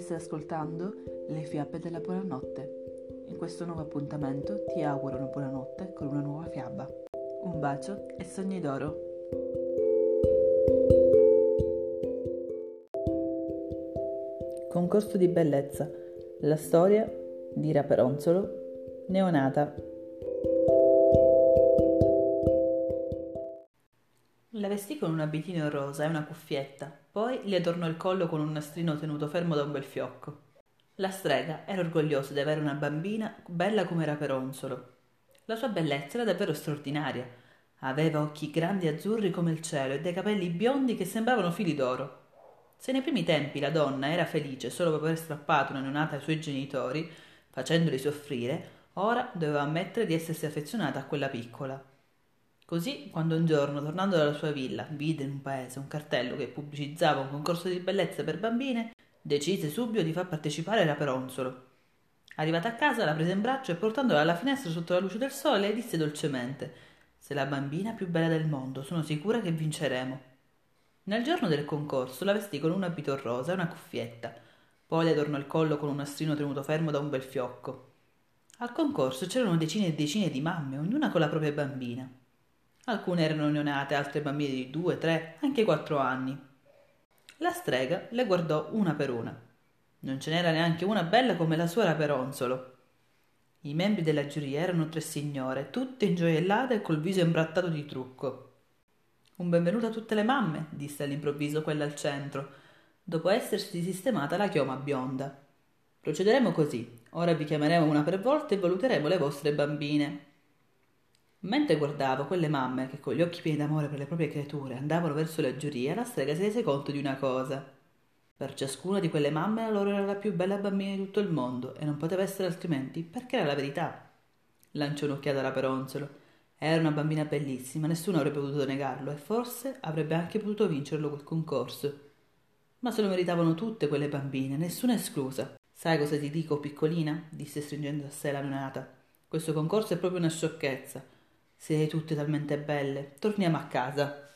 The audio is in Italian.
stai ascoltando Le fiabe della buonanotte. In questo nuovo appuntamento ti auguro una buonanotte con una nuova fiaba. Un bacio e sogni d'oro. Concorso di bellezza. La storia di Raperonzolo, neonata. Vestì con un abitino rosa e una cuffietta, poi le adornò il collo con un nastrino tenuto fermo da un bel fiocco. La strega era orgogliosa di avere una bambina bella come Raperonzolo. La sua bellezza era davvero straordinaria. Aveva occhi grandi azzurri come il cielo e dei capelli biondi che sembravano fili d'oro. Se nei primi tempi la donna era felice solo per aver strappato una neonata ai suoi genitori, facendoli soffrire, ora doveva ammettere di essersi affezionata a quella piccola. Così, quando un giorno, tornando dalla sua villa, vide in un paese un cartello che pubblicizzava un concorso di bellezza per bambine, decise subito di far partecipare la Peronzolo. Arrivata a casa, la prese in braccio e portandola alla finestra sotto la luce del sole, le disse dolcemente: Sei la bambina più bella del mondo, sono sicura che vinceremo. Nel giorno del concorso la vestì con un abito rosa e una cuffietta, poi le adornò il collo con un nastrino tenuto fermo da un bel fiocco. Al concorso c'erano decine e decine di mamme, ognuna con la propria bambina. Alcune erano neonate, altre bambine di due, tre, anche quattro anni. La strega le guardò una per una. Non ce n'era neanche una bella come la suora Peronzolo. I membri della giuria erano tre signore, tutte ingioiellate e col viso imbrattato di trucco. Un benvenuto a tutte le mamme, disse all'improvviso quella al centro, dopo essersi sistemata la chioma bionda. Procederemo così. Ora vi chiameremo una per volta e valuteremo le vostre bambine. Mentre guardavo quelle mamme che con gli occhi pieni d'amore per le proprie creature andavano verso la giuria, la strega si rese conto di una cosa. Per ciascuna di quelle mamme la loro era la più bella bambina di tutto il mondo e non poteva essere altrimenti perché era la verità. Lanciò un'occhiata alla peronzolo era una bambina bellissima, nessuno avrebbe potuto negarlo e forse avrebbe anche potuto vincerlo quel concorso. Ma se lo meritavano tutte quelle bambine, nessuna esclusa. Sai cosa ti dico, piccolina? disse stringendo a sé la neonata. Questo concorso è proprio una sciocchezza. Siete tutte talmente belle. Torniamo a casa.